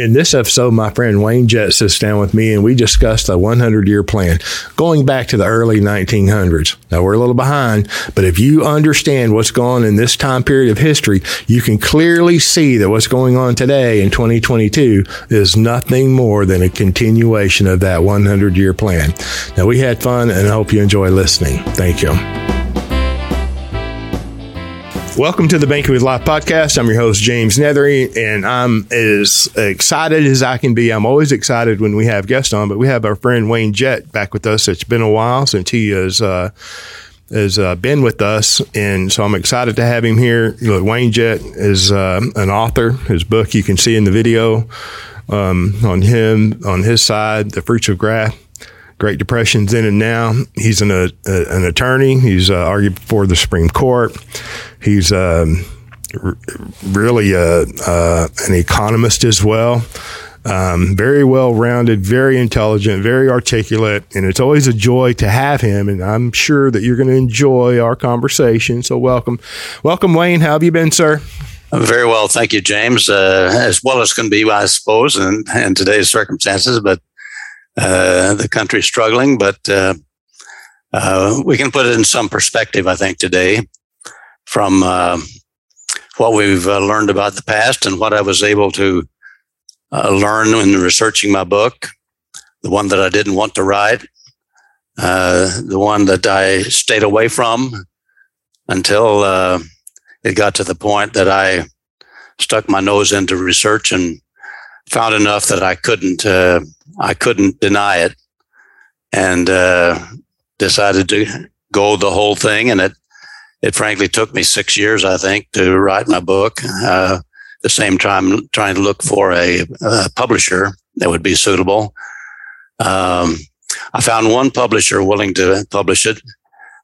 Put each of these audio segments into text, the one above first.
In this episode, my friend Wayne Jett sits down with me and we discuss a 100 year plan going back to the early 1900s. Now, we're a little behind, but if you understand what's going on in this time period of history, you can clearly see that what's going on today in 2022 is nothing more than a continuation of that 100 year plan. Now, we had fun and I hope you enjoy listening. Thank you. Welcome to the Banking with Life podcast. I'm your host, James Neathery, and I'm as excited as I can be. I'm always excited when we have guests on, but we have our friend Wayne Jett back with us. It's been a while since he has, uh, has uh, been with us, and so I'm excited to have him here. Wayne Jett is uh, an author. His book you can see in the video um, on him, on his side, The Fruits of Graft Great Depression's in and now. He's an, a, an attorney. He's uh, argued before the Supreme Court. He's um, r- really a, uh, an economist as well. Um, very well rounded, very intelligent, very articulate, and it's always a joy to have him. And I'm sure that you're going to enjoy our conversation. So, welcome. Welcome, Wayne. How have you been, sir? Very well. Thank you, James. Uh, as well as can be, I suppose, in, in today's circumstances. But uh, the country's struggling, but uh, uh, we can put it in some perspective, I think, today from uh, what we've uh, learned about the past and what I was able to learn in researching my book, the one that I didn't want to write, the one that I stayed away from until it got to the point that I stuck my nose into research and found enough that I couldn't uh, I couldn't deny it, and uh, decided to go the whole thing. And it it frankly took me six years, I think, to write my book. Uh, the same time, trying to look for a, a publisher that would be suitable. Um, I found one publisher willing to publish it,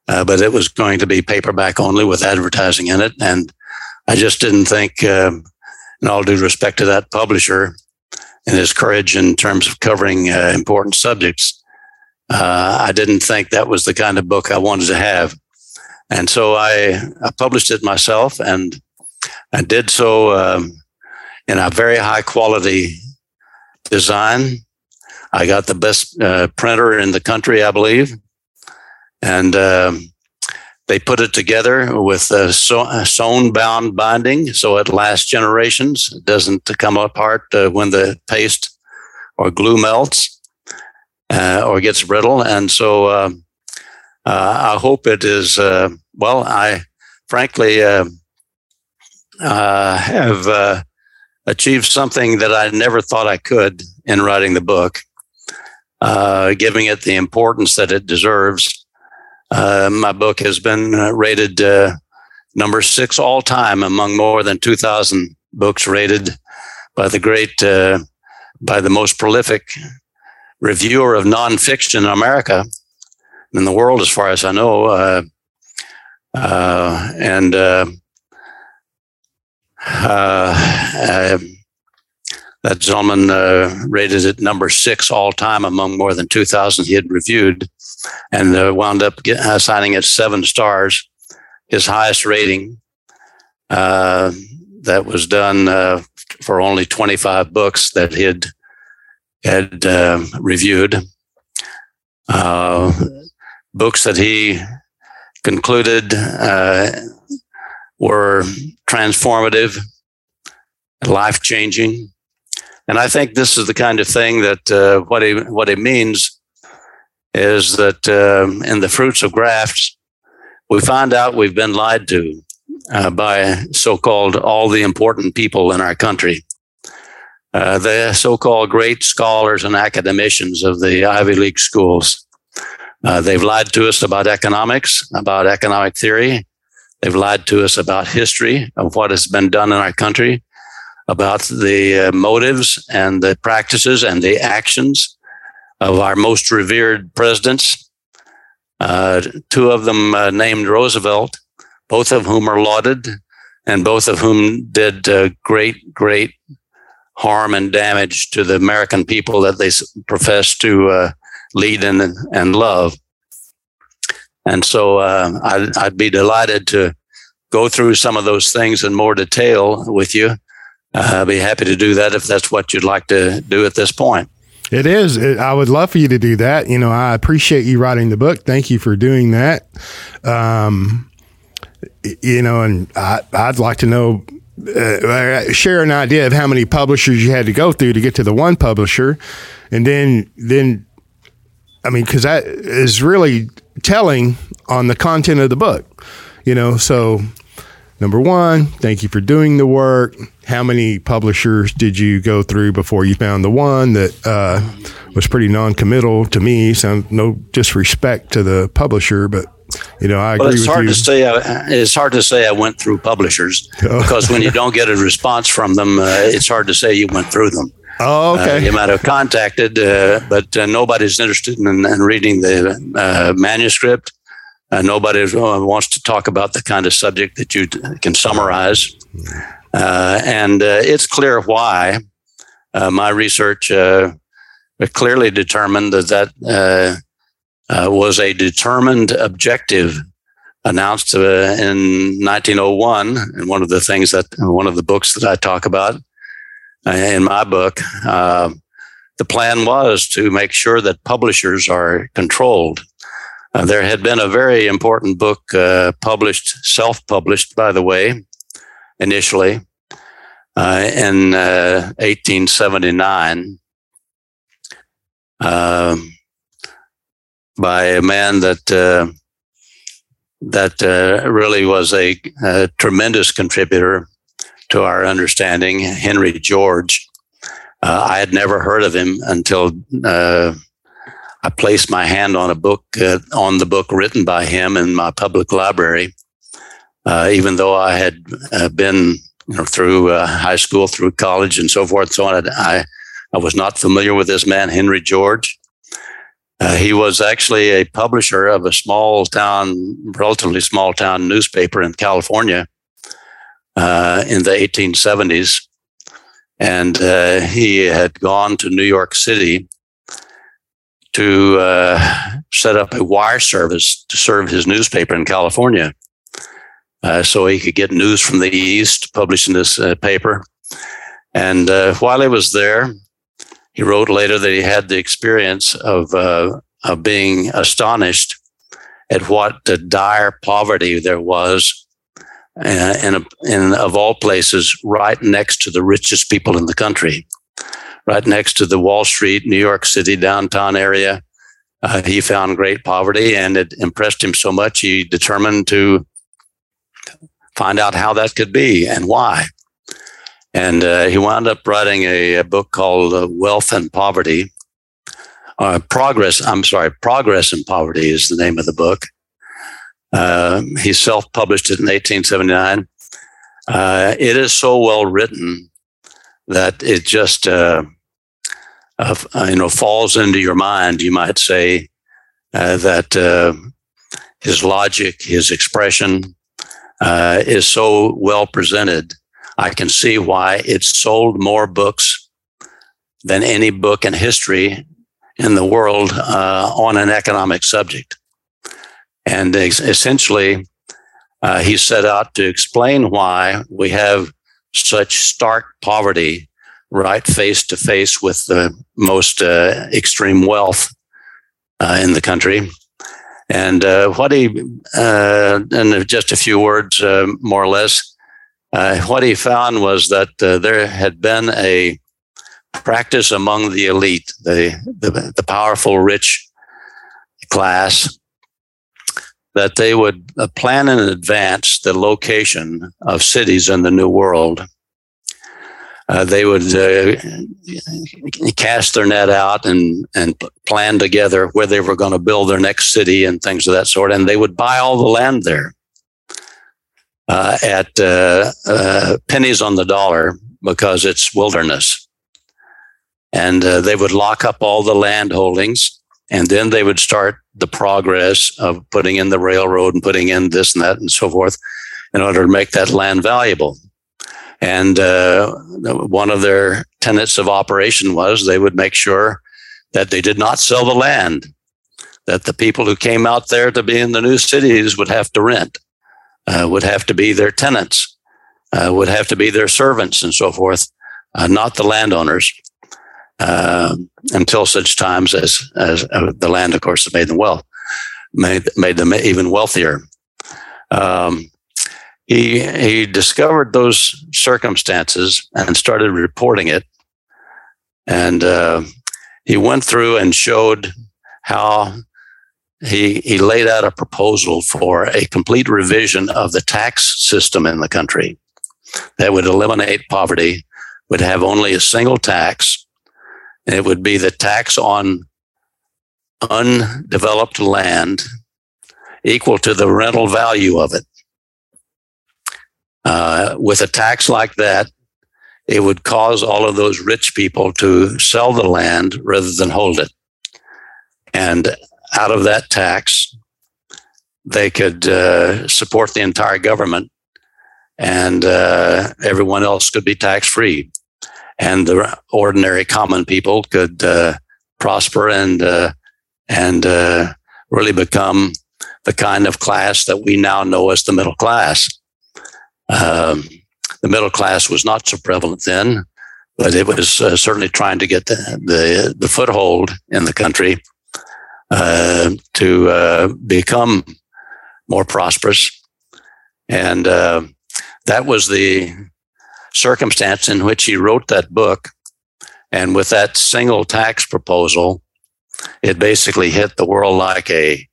uh, but it was going to be paperback only with advertising in it, and I just didn't think. Um, in all due respect to that publisher, and his courage in terms of covering uh, important subjects. Uh, I didn't think that was the kind of book I wanted to have. And so I, I published it myself and I did so um, in a very high quality design. I got the best uh, printer in the country, I believe. And um, they put it together with a sewn bound binding so it lasts generations. It doesn't come apart uh, when the paste or glue melts uh, or gets brittle. And so uh, uh I hope it is, uh, well, I frankly uh, have achieved something that I never thought I could in writing the book, giving it the importance that it deserves. Uh, my book has been uh, rated uh, number six all time among more than 2,000 books rated by the great, uh, by the most prolific reviewer of nonfiction in America, in the world, as far as I know. Uh, uh, and that gentleman rated it number six all time among more than 2,000 he had reviewed and uh, wound up get, uh, signing it seven stars, his highest rating. Uh, that was done uh, for only 25 books that he had had uh, reviewed. Uh, books that he concluded were transformative, life changing. And I think this is the kind of thing that what he what it means is that um, in the fruits of grafts, we find out we've been lied to uh, by so called all the important people in our country. Uh, the so called great scholars and academicians of the Ivy League schools. Uh, they've lied to us about economics, about economic theory. They've lied to us about history of what has been done in our country, about the uh, motives and the practices and the actions of our most revered presidents, uh, two of them uh, named Roosevelt, both of whom are lauded, and both of whom did uh, great, great harm and damage to the American people that they profess to uh, lead and, and love. And so uh, I'd, I'd be delighted to go through some of those things in more detail with you uh, I'd be happy to do that if that's what you'd like to do at this point. It is. It, I would love for you to do that. You know, I appreciate you writing the book. Thank you for doing that. Um, you know, and I, would like to know, uh, share an idea of how many publishers you had to go through to get to the one publisher, and then then, I mean, because that is really telling on the content of the book. You know, so number one, thank you for doing the work. How many publishers did you go through before you found the one that uh, was pretty non-committal to me? So no disrespect to the publisher, but you know, I well, agree it's hard you. to say. I, it's hard to say I went through publishers oh. because when you don't get a response from them, uh, it's hard to say you went through them. Oh, okay. Uh, you might have contacted, uh, but uh, nobody's interested in, in reading the uh, manuscript. Uh, nobody wants to talk about the kind of subject that you can summarize. Uh, and uh, it's clear why. Uh, my research uh, clearly determined that that uh, was a determined objective announced in 1901. And one of the things that, one of the books that I talk about in my book, the plan was to make sure that publishers are controlled. Uh, there had been a very important book uh, published, self published, by the way, initially uh, in 1879 uh, um, by a man that uh, that uh, really was a, a, tremendous contributor to our understanding, Henry George. I had never heard of him until I placed my hand on a book, uh, on the book written by him in my public library. Uh, even though I had uh, been you know, through uh, high school, through college, and so forth, so on, I, I was not familiar with this man, Henry George. Uh, he was actually a publisher of a small town, relatively small town newspaper in California uh, in the 1870s. And he had gone to New York City to uh, set up a wire service to serve his newspaper in California. Uh, so he could get news from the East, published in this uh, paper. And uh, while he was there, he wrote later that he had the experience of, uh, of being astonished at what dire poverty there was uh, in, a, in, of all places, right next to the richest people in the country right next to the Wall Street, New York City downtown area. Uh, he found great poverty and it impressed him so much he determined to find out how that could be and why. And uh, he wound up writing a, a book called uh, Wealth and Poverty. Uh, Progress, I'm sorry, Progress and Poverty is the name of the book. Uh, he self published it in 1879. Uh, it is so well written that it just uh, you know falls into your mind, you might say uh, that uh, his logic, his expression uh, is so well presented. I can see why it sold more books than any book in history in the world uh, on an economic subject. And essentially, uh, he set out to explain why we have such stark poverty right face to face with the most uh, extreme wealth uh, in the country. And uh, what he, uh, in just a few words, uh, more or less, uh, what he found was that there had been a practice among the elite, the, the, the powerful, rich class, that they would plan in advance the location of cities in the New World uh, they would uh, cast their net out and and plan together where they were going to build their next city and things of that sort. And they would buy all the land there uh, at uh, uh, pennies on the dollar because it's wilderness. And uh, they would lock up all the land holdings, and then they would start the progress of putting in the railroad and putting in this and that and so forth in order to make that land valuable. And uh, one of their tenets of operation was they would make sure that they did not sell the land, that the people who came out there to be in the new cities would have to rent, uh, would have to be their tenants. uh, would have to be their servants and so forth, uh, not the landowners, uh, until such times as as uh, the land, of course, made them well, made made them even wealthier. Um, he he discovered those circumstances and started reporting it, and uh, he went through and showed how he he laid out a proposal for a complete revision of the tax system in the country that would eliminate poverty, would have only a single tax, it would be the tax on undeveloped land equal to the rental value of it. Uh, with a tax like that, it would cause all of those rich people to sell the land rather than hold it. And out of that tax, they could uh, support the entire government and uh, everyone else could be tax free. And the ordinary common people could uh, prosper and uh, and uh, really become the kind of class that we now know as the middle class. Um, the middle class was not so prevalent then, but it was uh, certainly trying to get the, the, the foothold in the country uh, to uh, become more prosperous. And uh, that was the circumstance in which he wrote that book. And with that single tax proposal, it basically hit the world like a,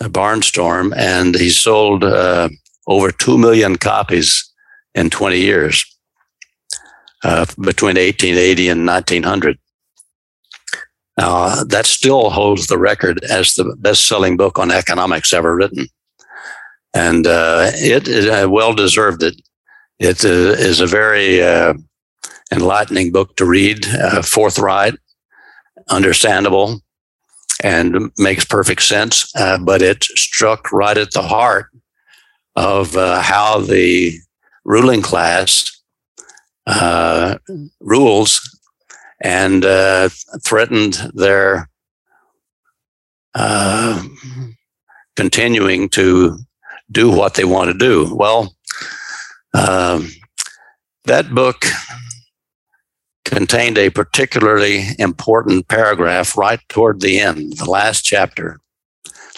a barnstorm. And he sold uh, over 2 million copies in 20 years uh, between 1880 and 1900. Now, that still holds the record as the best selling book on economics ever written. And uh, it is uh, well deserved it. It uh, a very uh, enlightening book to read, uh, forthright, understandable, and makes perfect sense. Uh, but it struck right at the heart of how the ruling class rules and uh, threatened their uh, continuing to do what they want to do. Well, um, that book contained a particularly important paragraph right toward the end, the last chapter,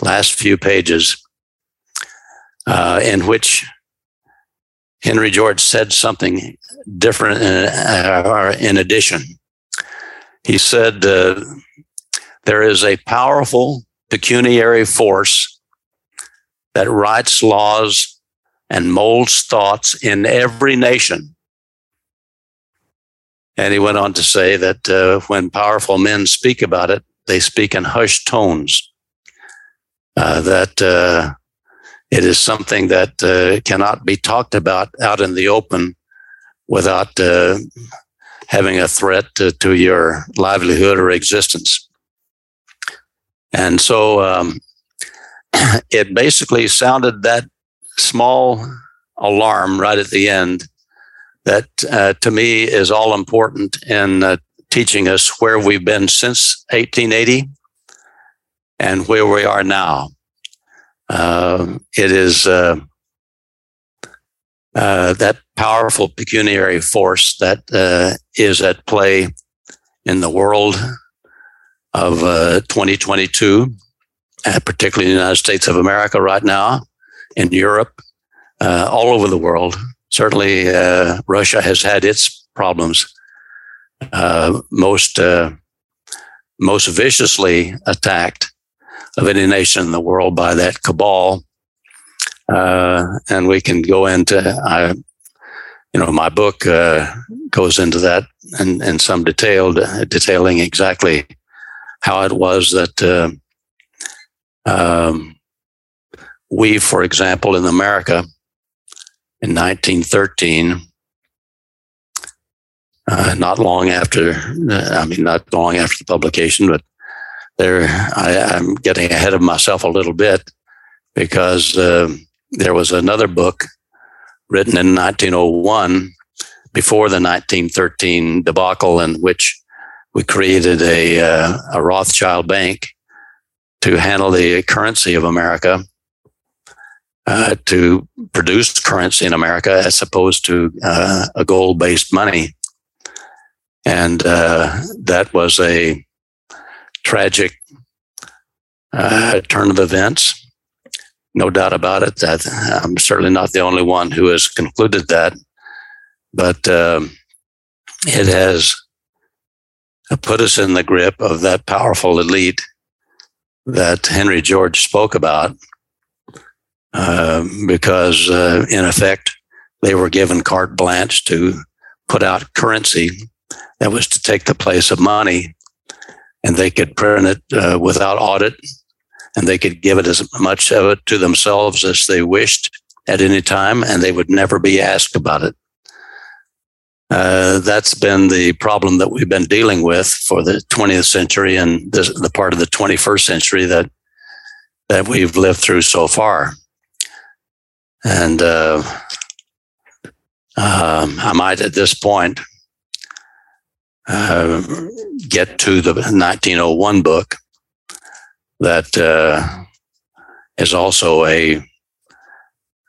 last few pages, uh, in which Henry George said something different uh, in addition. He said, uh, There is a powerful pecuniary force that writes laws and molds thoughts in every nation. And he went on to say that uh, when powerful men speak about it, they speak in hushed tones. Uh, that uh, it is something that uh, cannot be talked about out in the open without uh, having a threat to, to your livelihood or existence. And so um, it basically sounded that small alarm right at the end that uh, to me is all important in uh, teaching us where we've been since 1880 and where we are now. Uh, it is uh, uh, that powerful pecuniary force that uh, is at play in the world of uh, 2022, uh, particularly in the United States of America right now, in Europe, uh, all over the world. Certainly, Russia has had its problems. most most viciously attacked of any nation in the world by that cabal uh, and we can go into, I, you know, my book uh, goes into that in, in some detail, detailing exactly how it was that uh, um, we, for example, in America in 1913, uh, not long after, I mean, not long after the publication, but there, I, am getting ahead of myself a little bit because uh, there was another book written in 1901 before the 1913 debacle in which we created a, uh, a Rothschild bank to handle the currency of America. Uh, to produce currency in America as opposed to uh, a gold based money. And uh, that was a tragic uh, turn of events. No doubt about it. That I'm certainly not the only one who has concluded that, but um, it has put us in the grip of that powerful elite that Henry George spoke about, because uh, in effect, they were given carte blanche to put out currency that was to take the place of money, and they could print it uh, without audit, and they could give it as much of it to themselves as they wished at any time, and they would never be asked about it. Uh, that's been the problem that we've been dealing with for the 20th century and this, the part of the 21st century that that we've lived through so far. And uh, um, I might at this point uh, get to the 1901 book that uh, is also a,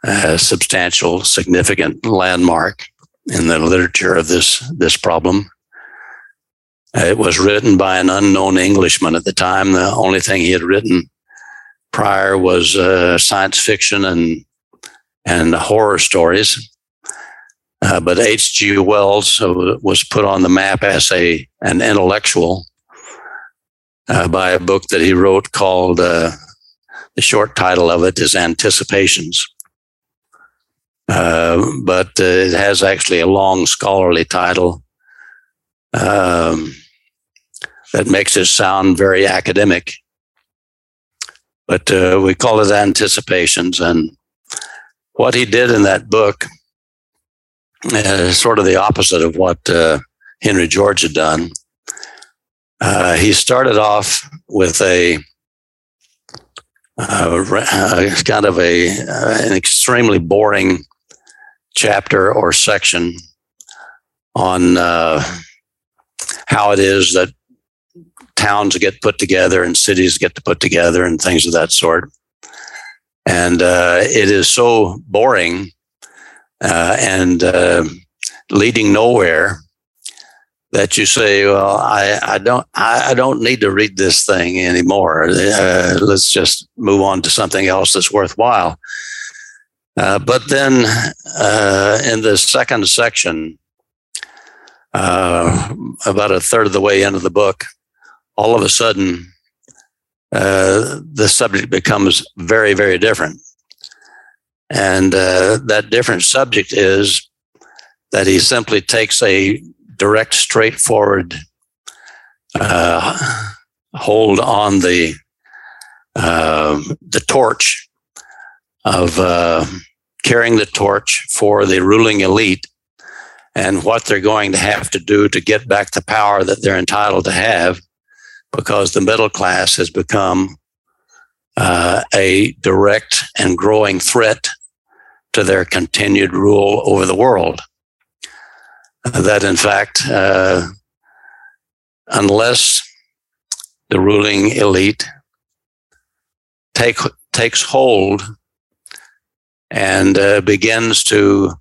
a substantial, significant landmark in the literature of this this problem. It was written by an unknown Englishman at the time. The only thing he had written prior was uh, science fiction and and horror stories. Uh, but H.G. Wells uh, was put on the map as a an intellectual uh, by a book that he wrote called uh, the short title of it is Anticipations. Uh, but uh, it has actually a long scholarly title um, that makes it sound very academic. But we call it Anticipations. And what he did in that book is sort of the opposite of what uh, Henry George had done. Uh, he started off with a uh, kind of a an extremely boring chapter or section on uh, how it is that towns get put together and cities get to put together and things of that sort. And uh, it is so boring uh, and uh, leading nowhere that you say, "Well, I, I don't, I, I, don't need to read this thing anymore. Uh, let's just move on to something else that's worthwhile." Uh, but then uh, in the second section, about a third of the way into the book, all of a sudden, uh, the subject becomes very, very different. And uh, that different subject is that he simply takes a direct, straightforward hold on the the torch of uh, carrying the torch for the ruling elite and what they're going to have to do to get back the power that they're entitled to have because the middle class has become uh, a direct and growing threat to their continued rule over the world. that, in fact, uh, unless the ruling elite take, takes hold and uh, begins to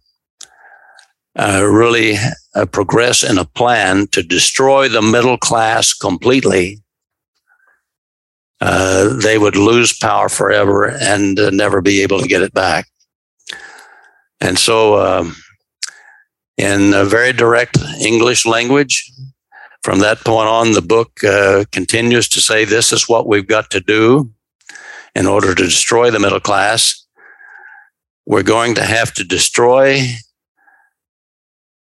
uh, really uh, progress in a plan to destroy the middle class completely, uh, they would lose power forever and uh, never be able to get it back. And so, um, in a very direct English language, from that point on, the book uh, continues to say this is what we've got to do in order to destroy the middle class we're going to have to destroy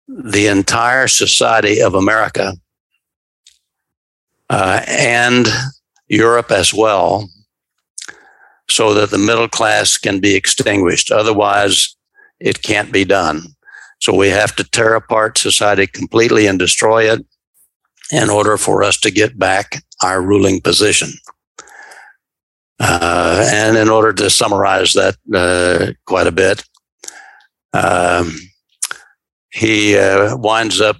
the entire society of America uh, and Europe as well, so that the middle class can be extinguished. Otherwise, it can't be done. So we have to tear apart society completely and destroy it in order for us to get back our ruling position. Uh, and in order to summarize that uh, quite a bit, um, he uh, winds up,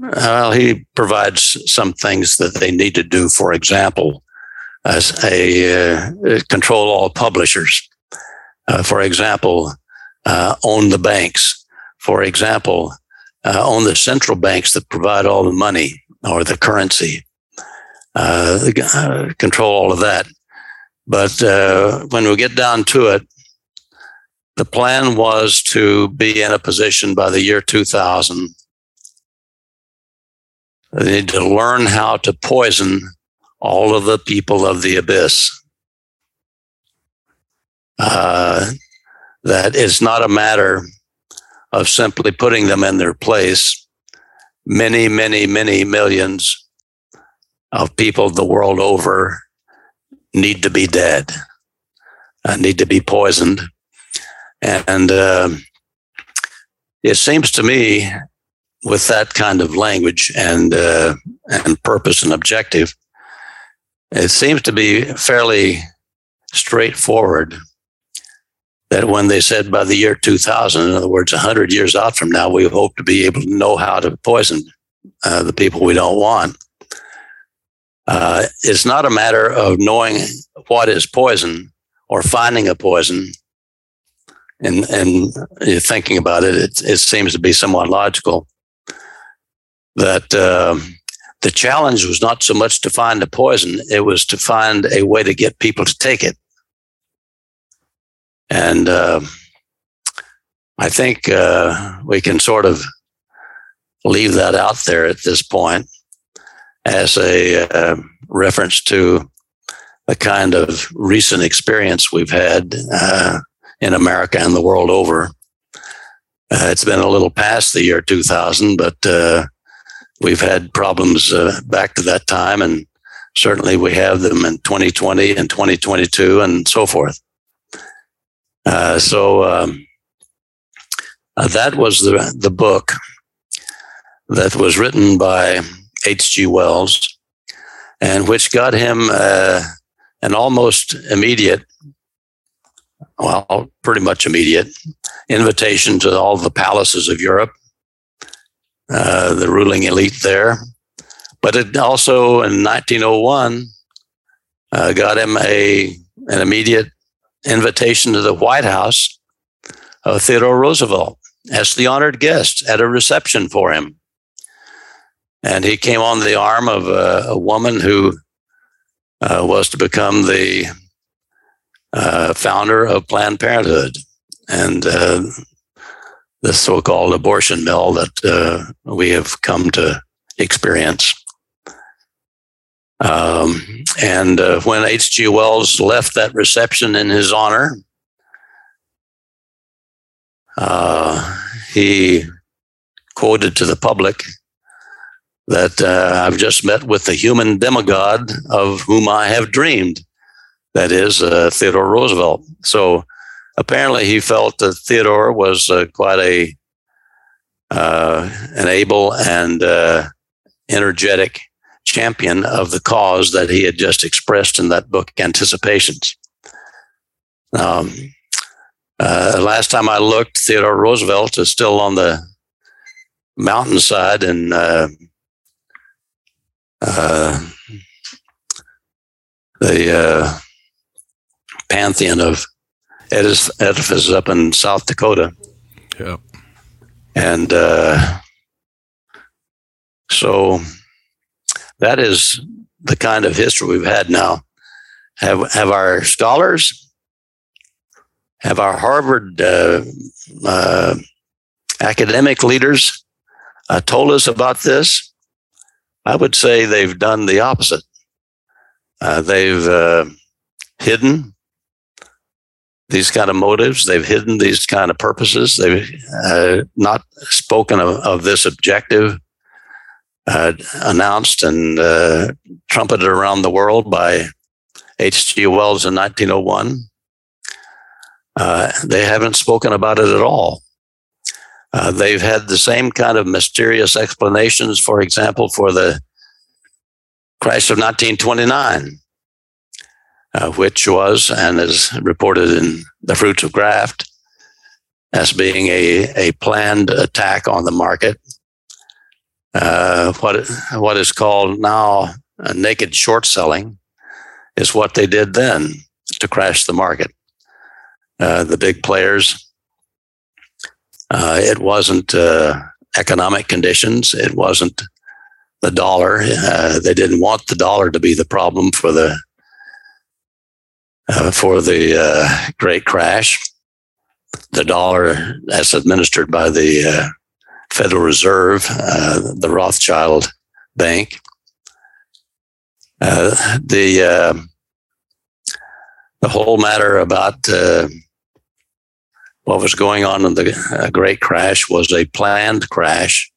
well, he provides some things that they need to do. For example, as a uh, control all publishers. uh, for example, uh, own the banks, for example, uh, own the central banks that provide all the money or the currency, uh, uh, control all of that. But uh, when we get down to it, the plan was to be in a position by the year 2000. They need to learn how to poison all of the people of the abyss. Uh, that it's not a matter of simply putting them in their place. Many, many, many millions of people the world over need to be dead, uh, need to be poisoned. And uh, it seems to me, with that kind of language and uh, and purpose and objective, it seems to be fairly straightforward that when they said by the year 2000, in other words, 100 years out from now, we hope to be able to know how to poison uh, the people we don't want. Uh, it's not a matter of knowing what is poison or finding a poison and, and thinking about it, it, it seems to be somewhat logical that uh, the challenge was not so much to find the poison, it was to find a way to get people to take it. And uh, I think uh, we can sort of leave that out there at this point as a uh, reference to the kind of recent experience we've had uh, in America and the world over. Uh, it's been a little past the year 2000, but uh, we've had problems back to that time. And certainly we have them in 2020 and 2022 and so forth. Uh, so um, uh, that was the the book that was written by H.G. Wells, and which got him uh, an almost immediate, well, pretty much immediate invitation to all the palaces of Europe, uh, the ruling elite there. But it also, in 1901, uh, got him a an immediate invitation to the White House of Theodore Roosevelt as the honored guest at a reception for him. And he came on the arm of a, a woman who uh, was to become the uh, founder of Planned Parenthood and uh, the so called abortion mill that uh, we have come to experience. Um, and uh, when H.G. Wells left that reception in his honor, uh, he quoted to the public that uh, I've just met with the human demigod of whom I have dreamed. That is uh, Theodore Roosevelt. So apparently, he felt that Theodore was uh, quite a uh, an able and energetic champion of the cause that he had just expressed in that book, Anticipations. Um, uh, last time I looked, Theodore Roosevelt is still on the mountainside in uh, uh, the uh, pantheon of edifices up in South Dakota. Yeah. And uh, so that is the kind of history we've had now. Have have our scholars, have our Harvard uh, uh, academic leaders uh, told us about this? I would say they've done the opposite. Uh, they've uh, hidden these kind of motives. They've hidden these kind of purposes. They've uh, not spoken of, of this objective uh, announced and uh, trumpeted around the world by H.G. Wells in 1901. Uh, they haven't spoken about it at all. Uh, they've had the same kind of mysterious explanations, for example, for the crash of 1929, uh, which was and is reported in The Fruits of Graft as being a, a planned attack on the market uh, what what is called now naked short selling is what they did then to crash the market. uh, the big players. Uh, it wasn't uh, economic conditions. It wasn't the dollar. Uh, they didn't want the dollar to be the problem for the uh, for the uh, great crash. The dollar, as administered by the Federal Reserve, the Rothschild Bank, the the whole matter about uh, what was going on in the uh, Great Crash was a planned crash.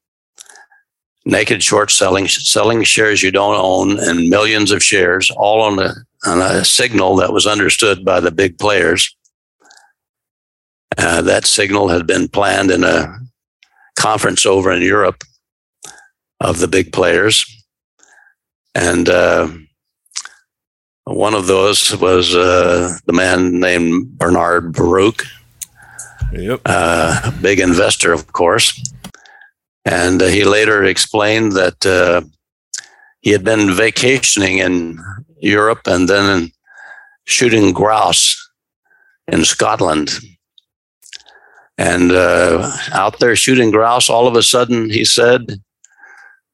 Naked short selling, selling shares you don't own, and millions of shares, all on a, on a signal that was understood by the big players. Uh, that signal had been planned in a conference over in Europe of the big players. And uh, one of those was uh, the man named Bernard Baruch. Yep. Uh, big investor, of course. And uh, he later explained that uh, he had been vacationing in Europe and then shooting grouse in Scotland. And uh, out there shooting grouse, all of a sudden, he said,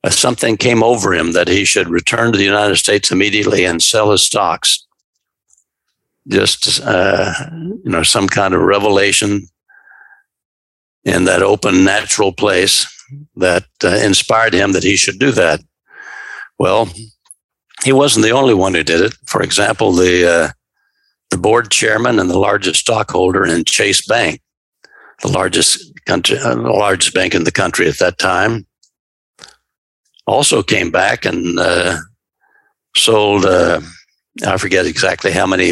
uh, something came over him that he should return to the United States immediately and sell his stocks. Just, uh, you know, some kind of revelation in that open, natural place that uh, inspired him that he should do that. Well, he wasn't the only one who did it. For example, the uh, the board chairman and the largest stockholder in Chase Bank, the largest country, uh, the largest bank in the country at that time, also came back and uh, sold. Uh, I forget exactly how many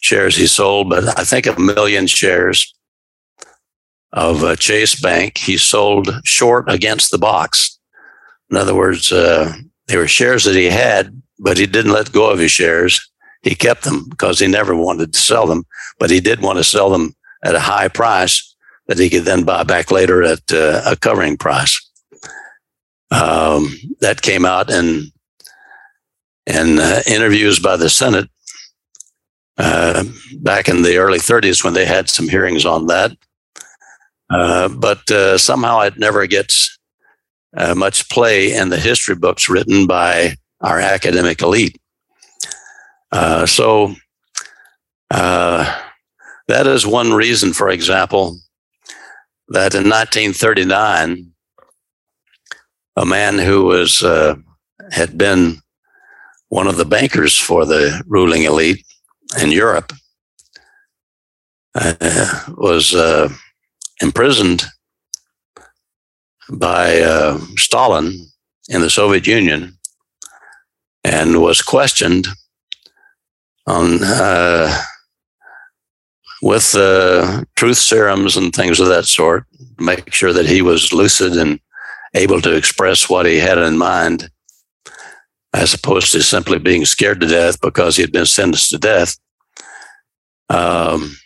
shares he sold, but I think a million shares of uh, Chase Bank. He sold short against the box. In other words, uh, they were shares that he had, but he didn't let go of his shares. He kept them because he never wanted to sell them, but he did want to sell them at a high price that he could then buy back later at uh, a covering price um, that came out in in uh, interviews by the Senate uh, back in the early 30s when they had some hearings on that. Uh, but uh, somehow it never gets uh, much play in the history books written by our academic elite. Uh, so that is one reason, for example, that in 1939, a man who was uh, had been one of the bankers for the ruling elite in Europe uh, was uh, imprisoned by uh, Stalin in the Soviet Union and was questioned on uh, with uh, truth serums and things of that sort, make sure that he was lucid and able to express what he had in mind, as opposed to simply being scared to death because he had been sentenced to death. Um,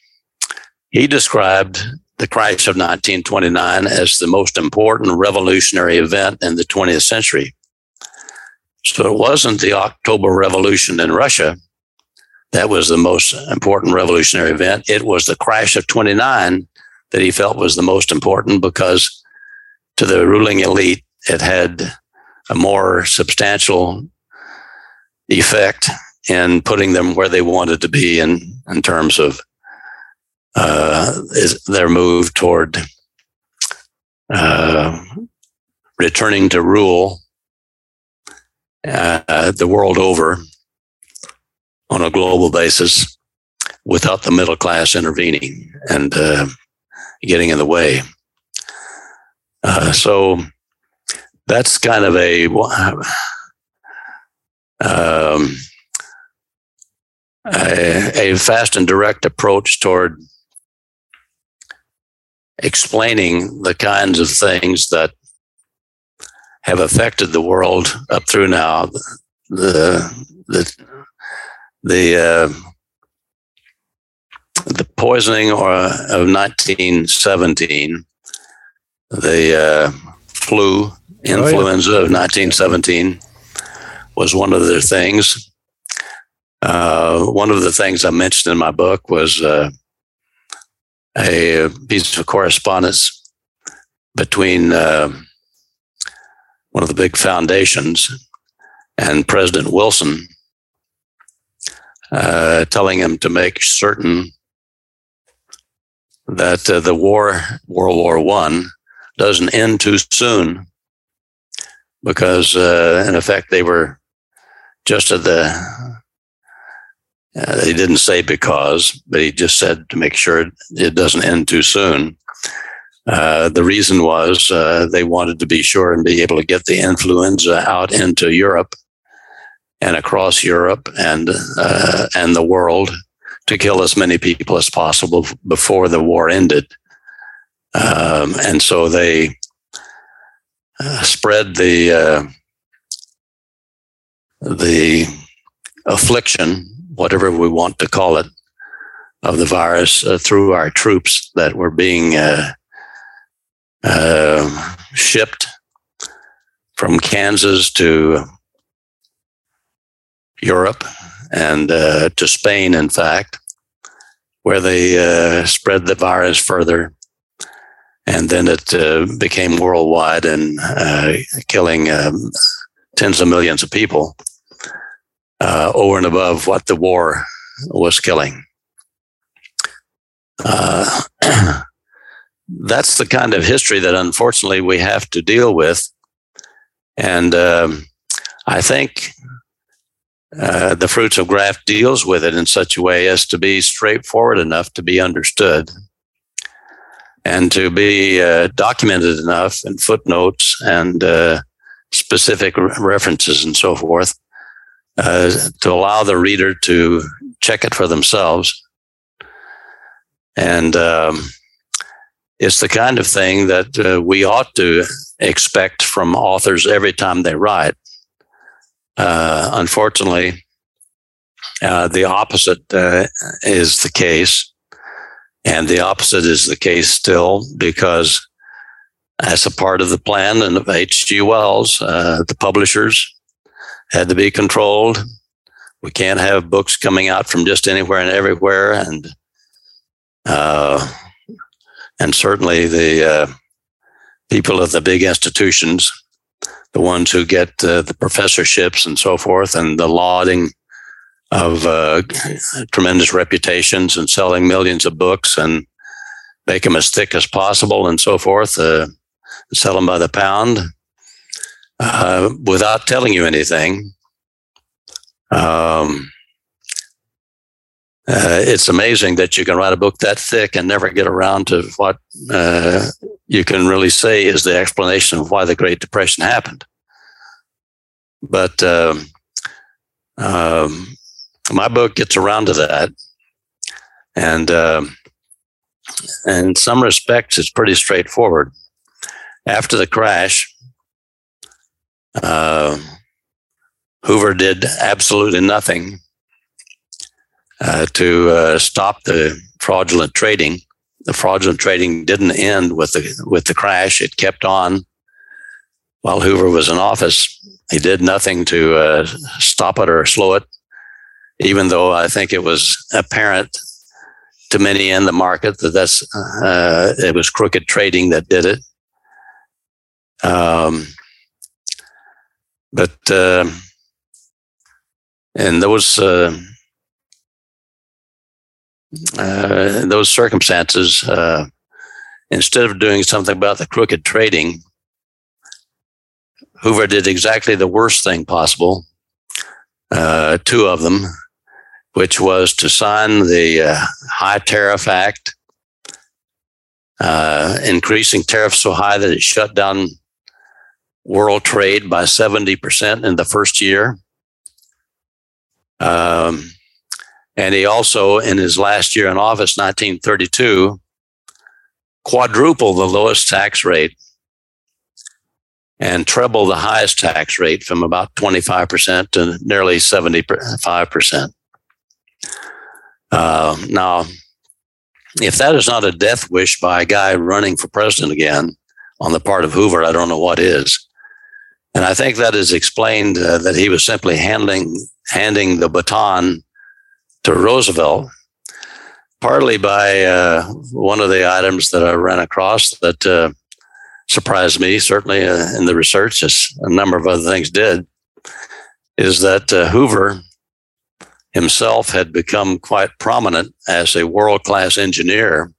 he described the crash of 1929 as the most important revolutionary event in the 20th century. So it wasn't the October Revolution in Russia that was the most important revolutionary event. It was the crash of 29 that he felt was the most important because to the ruling elite, it had a more substantial effect in putting them where they wanted to be in, in terms of uh, is their move toward uh, returning to rule uh, the world over on a global basis without the middle class intervening and uh, getting in the way. Uh, so that's kind of a um, a, a fast and direct approach toward explaining the kinds of things that have affected the world up through now. The the the uh, the poisoning or, of 1917 the uh, flu influenza oh, yeah. of 1917 was one of the things. Uh, one of the things I mentioned in my book was uh, a piece of correspondence between uh, one of the big foundations and President Wilson, uh, telling him to make certain that uh, the war, World War One, doesn't end too soon, because uh, in effect they were just at the. Uh, he didn't say because, but he just said to make sure it doesn't end too soon. Uh, the reason was uh, they wanted to be sure and be able to get the influenza out into Europe and across Europe and uh, and the world to kill as many people as possible before the war ended. Um, and so they uh, spread the uh, the affliction, whatever we want to call it, of the virus through our troops that were being uh, shipped from Kansas to Europe and uh, to Spain, in fact, where they uh, spread the virus further. And then it uh, became worldwide and uh, killing um, tens of millions of people uh, over and above what the war was killing. that's the kind of history that unfortunately we have to deal with. And um, I think uh, the fruits of graft deals with it in such a way as to be straightforward enough to be understood and to be uh, documented enough in footnotes and uh, specific re- references and so forth uh, to allow the reader to check it for themselves. And um, it's the kind of thing that uh, we ought to expect from authors every time they write. Uh, unfortunately, uh, the opposite uh, is the case. And the opposite is the case still because, as a part of the plan and of H.G. Wells, uh, the publishers had to be controlled. We can't have books coming out from just anywhere and everywhere. And uh, and certainly the uh, people of the big institutions, the ones who get uh, the professorships and so forth, and the lauding of uh, tremendous reputations and selling millions of books and make them as thick as possible and so forth, uh, sell them by the pound uh, without telling you anything. Um, uh, it's amazing that you can write a book that thick and never get around to what uh, you can really say is the explanation of why the Great Depression happened. But um, um, my book gets around to that, and um, in some respects, it's pretty straightforward. After the crash, uh, Hoover did absolutely nothing uh, to uh, stop the fraudulent trading. The fraudulent trading didn't end with the with the crash; it kept on while Hoover was in office. He did nothing to uh, stop it or slow it, even though I think it was apparent to many in the market that that's uh, it was crooked trading that did it. Um, but uh, in those uh, uh, those circumstances, uh, instead of doing something about the crooked trading, Hoover did exactly the worst thing possible, uh, two of them, which was to sign the uh, High Tariff Act, increasing tariffs so high that it shut down world trade by 70% in the first year. Um, and he also, in his last year in office, 1932, quadrupled the lowest tax rate and trebled the highest tax rate from about 25% to nearly 75%. Uh, now, if that is not a death wish by a guy running for president again on the part of Hoover, I don't know what is. And I think that is explained uh, that he was simply handling handing the baton to Roosevelt, partly by uh, one of the items that I ran across that uh, surprised me, certainly uh, in the research, as a number of other things did, is that uh, Hoover himself had become quite prominent as a world class engineer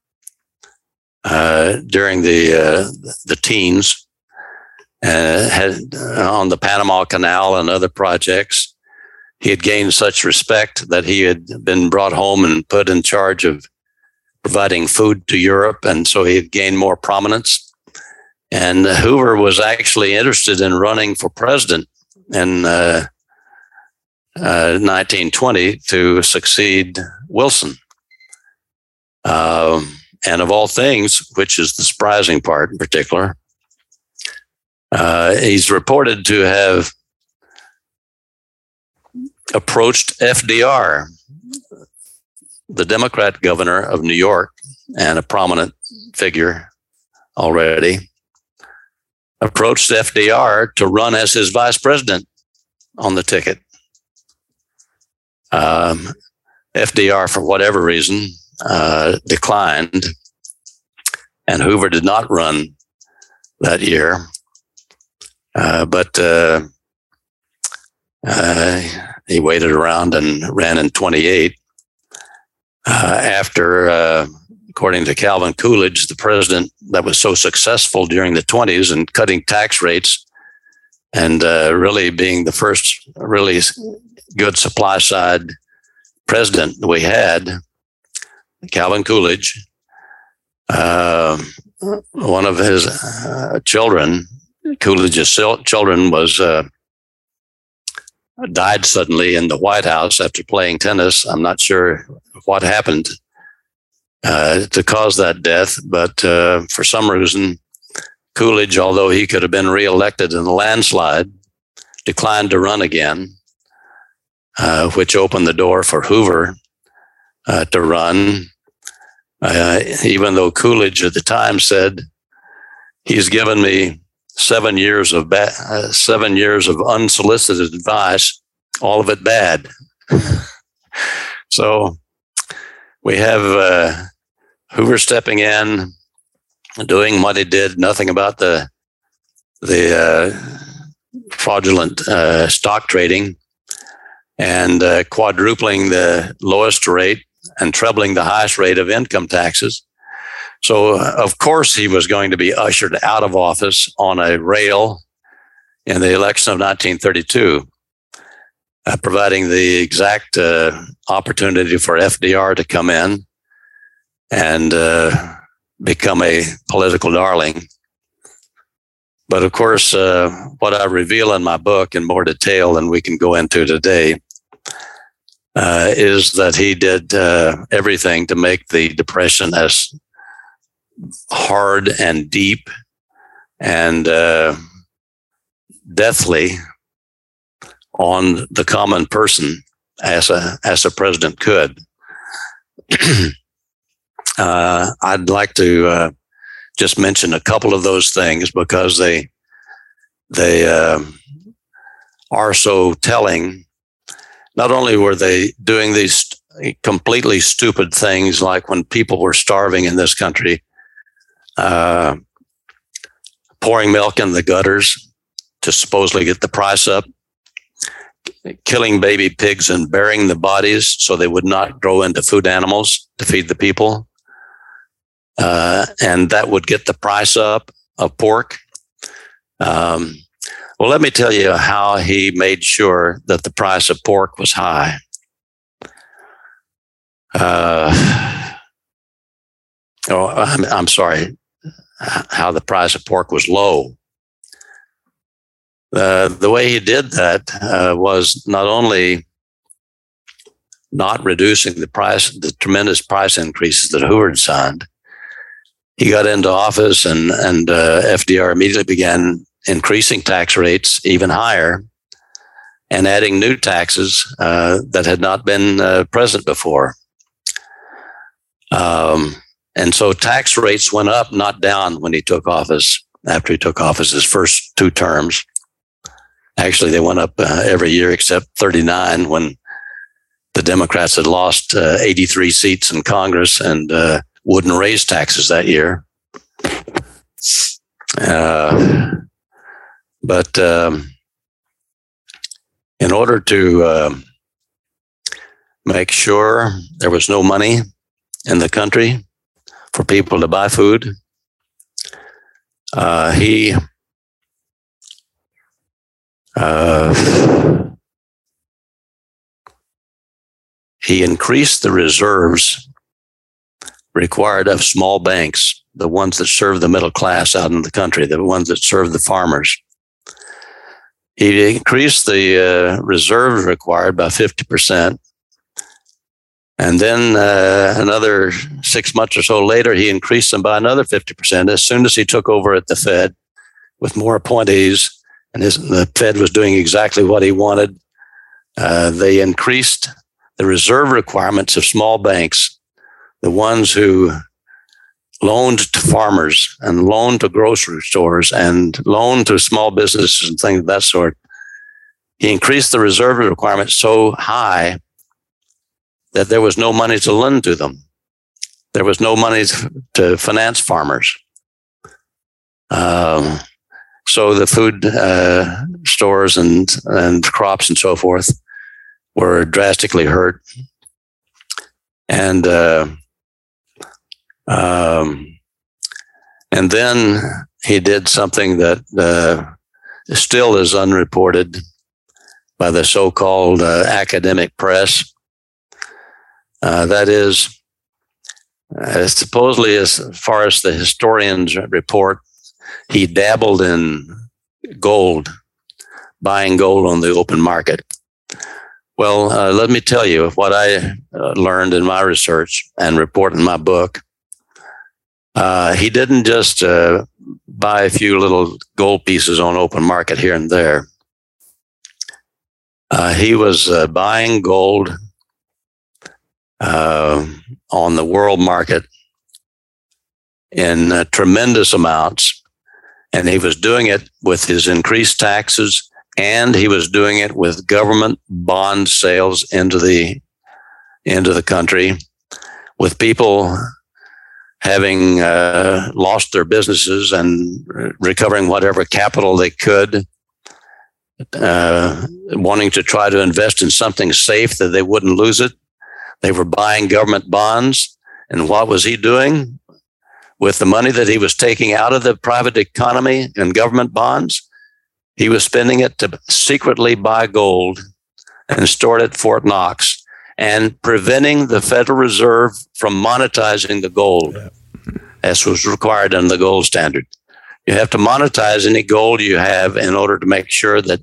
uh, during the the teens, uh, had uh, on the Panama Canal and other projects. He had gained such respect that he had been brought home and put in charge of providing food to Europe, and so he had gained more prominence. And Hoover was actually interested in running for president in 1920 uh, to succeed Wilson. Um, and of all things, which is the surprising part in particular, uh, he's reported to have approached FDR, the Democrat governor of New York, and a prominent figure already, approached FDR to run as his vice president on the ticket. Um, FDR, for whatever reason, uh, declined, and Hoover did not run that year. Uh, but uh, uh he waited around and ran in 28. Uh, after, uh, according to Calvin Coolidge, the president that was so successful during the 20s and cutting tax rates and really being the first really good supply side president we had, Calvin Coolidge, uh, one of his uh, children, Coolidge's children, was uh, died suddenly in the White House after playing tennis. I'm not sure what happened uh, to cause that death, but uh, for some reason, Coolidge, although he could have been reelected in a landslide, declined to run again uh, which opened the door for Hoover uh, to run. Uh, even though Coolidge at the time said he's given me seven years of ba- uh, seven years of unsolicited advice, all of it bad. so we have uh, Hoover stepping in, doing what he did, nothing about the the uh, fraudulent stock trading and uh, quadrupling the lowest rate and trebling the highest rate of income taxes. So, uh, of course, he was going to be ushered out of office on a rail in the election of 1932, uh, providing the exact uh, opportunity for FDR to come in and uh, become a political darling. But of course, uh, what I reveal in my book in more detail than we can go into today uh, is that he did everything to make the depression as hard and deep and uh, deathly on the common person as a as a president could. Uh, I'd like to uh, just mention a couple of those things because they they uh, are so telling not only were they doing these completely stupid things, like when people were starving in this country, uh, pouring milk in the gutters to supposedly get the price up, killing baby pigs and burying the bodies so they would not grow into food animals to feed the people. Uh, and that would get the price up of pork. Um, well, let me tell you how he made sure that the price of pork was high. Uh, oh, I'm, I'm sorry, how the price of pork was low. Uh, the way he did that uh, was not only not reducing the price, the tremendous price increases that Hoover signed. He got into office, and and uh, FDR immediately began increasing tax rates even higher and adding new taxes uh, that had not been uh, present before. Um, and so tax rates went up, not down, when he took office, after he took office his first two terms. Actually, they went up uh, every year except 39 when the Democrats had lost uh, 83 seats in Congress and uh, wouldn't raise taxes that year. Uh, but um, in order to uh, make sure there was no money in the country for people to buy food, uh, he uh, he increased the reserves required of small banks, the ones that serve the middle class out in the country, the ones that serve the farmers. He increased the uh, reserves required by 50%. And then uh, another six months or so later, he increased them by another 50%. As soon as he took over at the Fed with more appointees, and his, the Fed was doing exactly what he wanted, uh, they increased the reserve requirements of small banks, the ones who loaned to farmers and loaned to grocery stores and loaned to small businesses and things of that sort. He increased the reserve requirements so high that there was no money to lend to them. There was no money to finance farmers. Um, so the food uh, stores and, and crops and so forth were drastically hurt. And uh, um, and then he did something that uh, still is unreported by the so-called uh, academic press. Uh, that is, uh, supposedly, as far as the historians report, he dabbled in gold, buying gold on the open market. Well, uh, let me tell you what I uh, learned in my research and report in my book. Uh, he didn't just buy a few little gold pieces on open market here and there. Uh, he was uh, buying gold on the world market in tremendous amounts, and he was doing it with his increased taxes and he was doing it with government bond sales into the into the country with people having uh, lost their businesses and recovering whatever capital they could uh, wanting to try to invest in something safe that they wouldn't lose it they were buying government bonds and what was he doing with the money that he was taking out of the private economy and government bonds he was spending it to secretly buy gold and store it at Fort Knox and preventing the Federal Reserve from monetizing the gold as was required under the gold standard. You have to monetize any gold you have in order to make sure that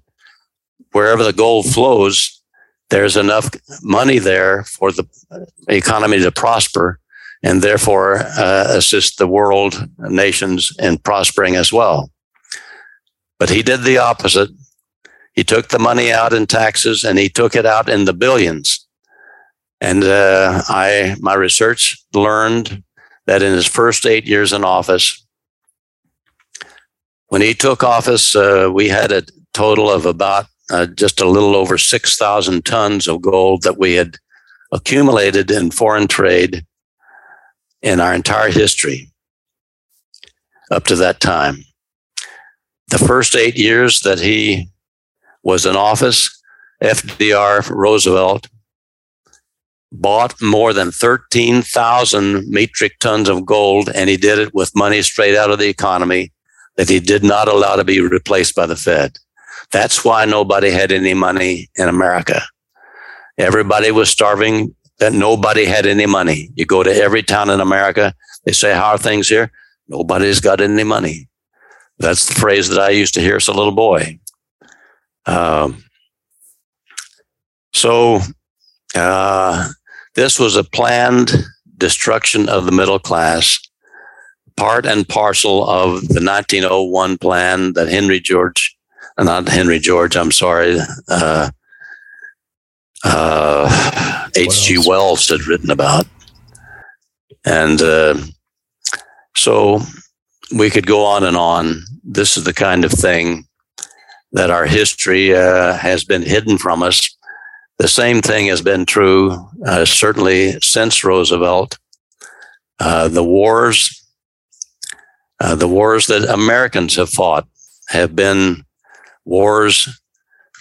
wherever the gold flows, there's enough money there for the economy to prosper and therefore uh, assist the world nations in prospering as well. But he did the opposite. He took the money out in taxes and he took it out in the billions. And uh, I, my research learned that in his first eight years in office, when he took office, uh, we had a total of about uh, just a little over 6,000 tons of gold that we had accumulated in foreign trade in our entire history up to that time the first eight years that he was in office, FDR Roosevelt bought more than 13,000 metric tons of gold, and he did it with money straight out of the economy that he did not allow to be replaced by the Fed. That's why nobody had any money in America. Everybody was starving, that nobody had any money. You go to every town in America, they say, How are things here? Nobody's got any money. That's the phrase that I used to hear as a little boy. Um, so uh, this was a planned destruction of the middle class, part and parcel of the 1901 plan that Henry George, not Henry George, I'm sorry, uh, uh, H.G. Wells. Had written about. And uh, so we could go on and on. This is the kind of thing that our history uh, has been hidden from us the same thing has been true, uh, certainly since Roosevelt. Uh, the wars, uh, the wars that Americans have fought, have been wars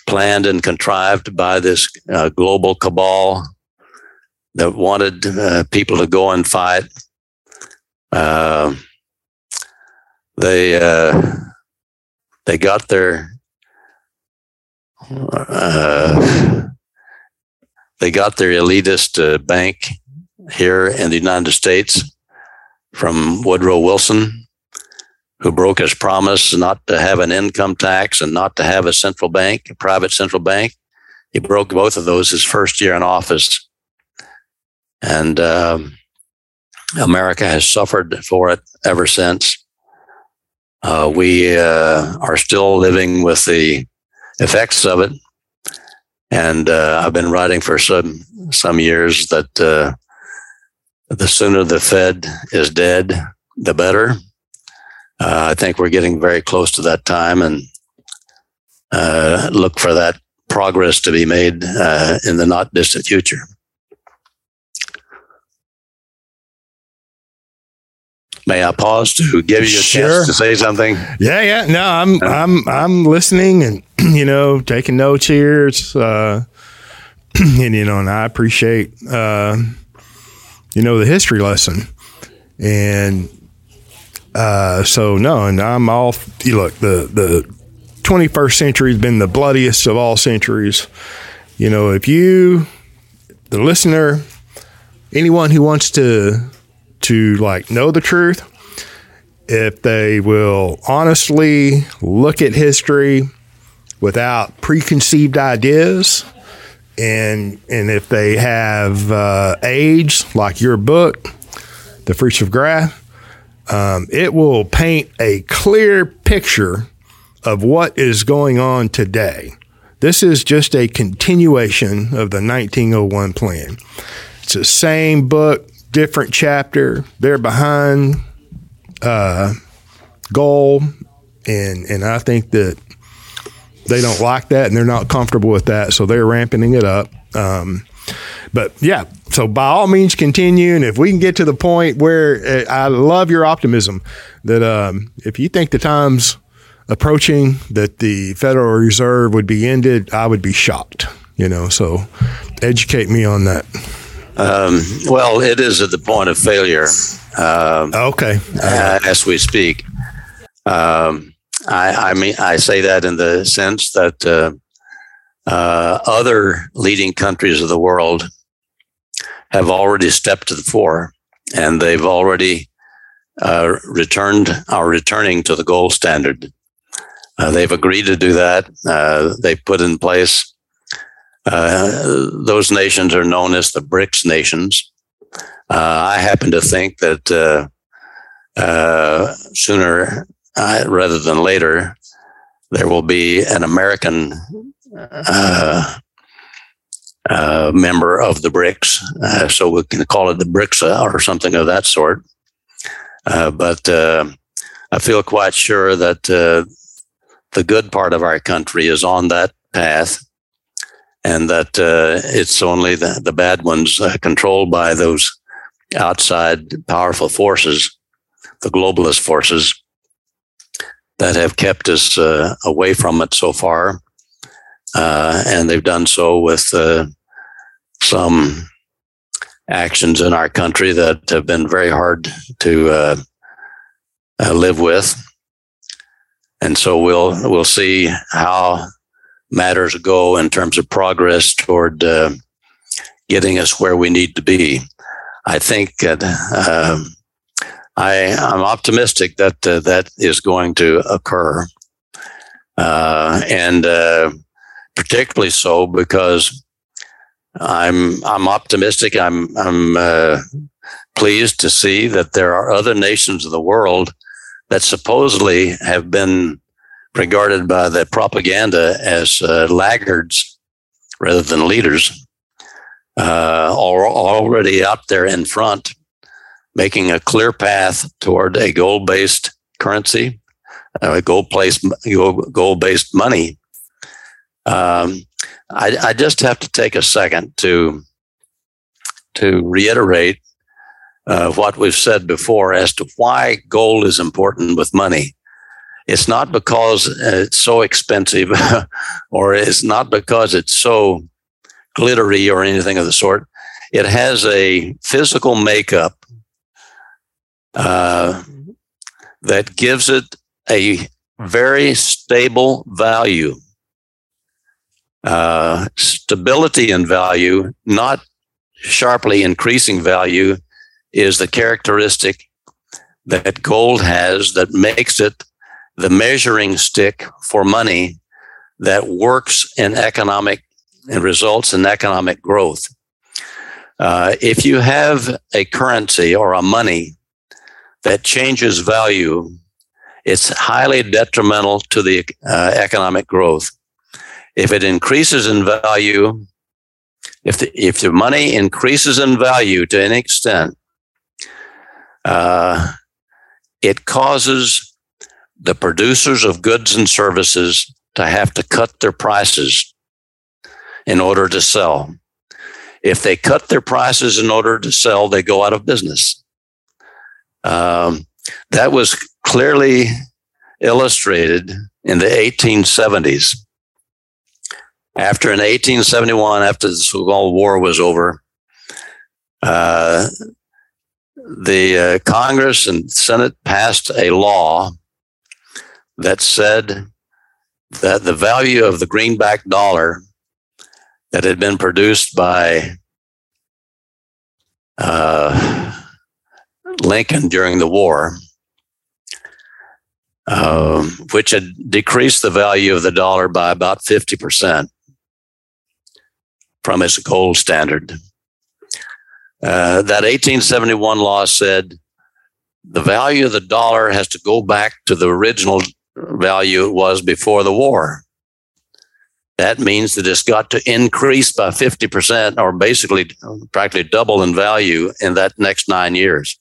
planned and contrived by this uh, global cabal that wanted uh, people to go and fight. Uh, they they got their uh, they got their elitist uh, bank here in the United States from Woodrow Wilson, who broke his promise not to have an income tax and not to have a central bank, a private central bank. He broke both of those his first year in office. And um, America has suffered for it ever since. Uh, we uh, are still living with the effects of it. And uh, I've been writing for some some years that uh, the sooner the Fed is dead, the better. Uh, I think we're getting very close to that time, and uh, look for that progress to be made uh, in the not distant future. May I pause to give you a sure. chance to say something? Yeah, yeah. No, I'm I'm I'm listening and you know taking notes here. It's uh, and you know, and I appreciate uh, you know the history lesson, and uh, so no, and I'm all you look the the 21st century has been the bloodiest of all centuries. You know, if you the listener, anyone who wants to to like know the truth, if they will honestly look at history without preconceived ideas, and and if they have uh, age like your book, The Fruits of Graft, um, it will paint a clear picture of what is going on today. This is just a continuation of the 1901 plan. It's the same book, different chapter. They're behind uh, goal, and and I think that they don't like that and they're not comfortable with that, so they're ramping it up. Um, but yeah, so by all means, continue. And if we can get to the point where uh, I love your optimism that um, if you think the time's approaching that the Federal Reserve would be ended, I would be shocked. You know, so educate me on that. Um, well, it is at the point of failure. Um, okay. Uh, as we speak, um, I, I, mean, I say that in the sense that uh, uh, other leading countries of the world have already stepped to the fore, and they've already uh, returned, are returning to the gold standard. Uh, they've agreed to do that. Uh, they put in place uh, those nations are known as the BRICS nations. Uh, I happen to think that uh, uh sooner rather than later, there will be an American uh, member of the BRICS. so we can call it the BRICSA or something of that sort. but I feel quite sure that the good part of our country is on that path and that uh, it's only the, the bad ones uh, controlled by those outside powerful forces, the globalist forces, that have kept us uh, away from it so far. Uh, and they've done so with uh, some actions in our country that have been very hard to uh, live with. And so we'll we'll see how matters go in terms of progress toward uh, getting us where we need to be. I think that um, I, am optimistic that uh, that is going to occur, uh, and uh, particularly so because I'm I'm optimistic. I'm I'm uh, pleased to see that there are other nations of the world that supposedly have been regarded by the propaganda as uh, laggards rather than leaders, uh, are already out there in front, making a clear path toward a gold based currency, a gold based gold based money. Um, I, I just have to take a second to to reiterate uh, what we've said before as to why gold is important with money. It's not because it's so expensive, or it's not because it's so glittery or anything of the sort. It has a physical makeup uh, that gives it a very stable value. Uh, stability in value, not sharply increasing value, is the characteristic that gold has that makes it the measuring stick for money that works in economic and results in economic growth. Uh, if you have a currency or a money that changes value, it's highly detrimental to the uh, economic growth. If it increases in value, if the, if the money increases in value to any extent, uh, it causes the producers of goods and services to have to cut their prices in order to sell. If they cut their prices in order to sell, they go out of business. Um, that was clearly illustrated in the 1870s. After in 1871, after the so-called war was over, uh, the uh, Congress and Senate passed a law that said that the value of the greenback dollar that had been produced by uh, Lincoln during the war, uh, which had decreased the value of the dollar by about 50% from its gold standard. Uh, that 1871 law said the value of the dollar has to go back to the original value it was before the war. That means that it's got to increase by 50% or basically practically double in value in that next nine years.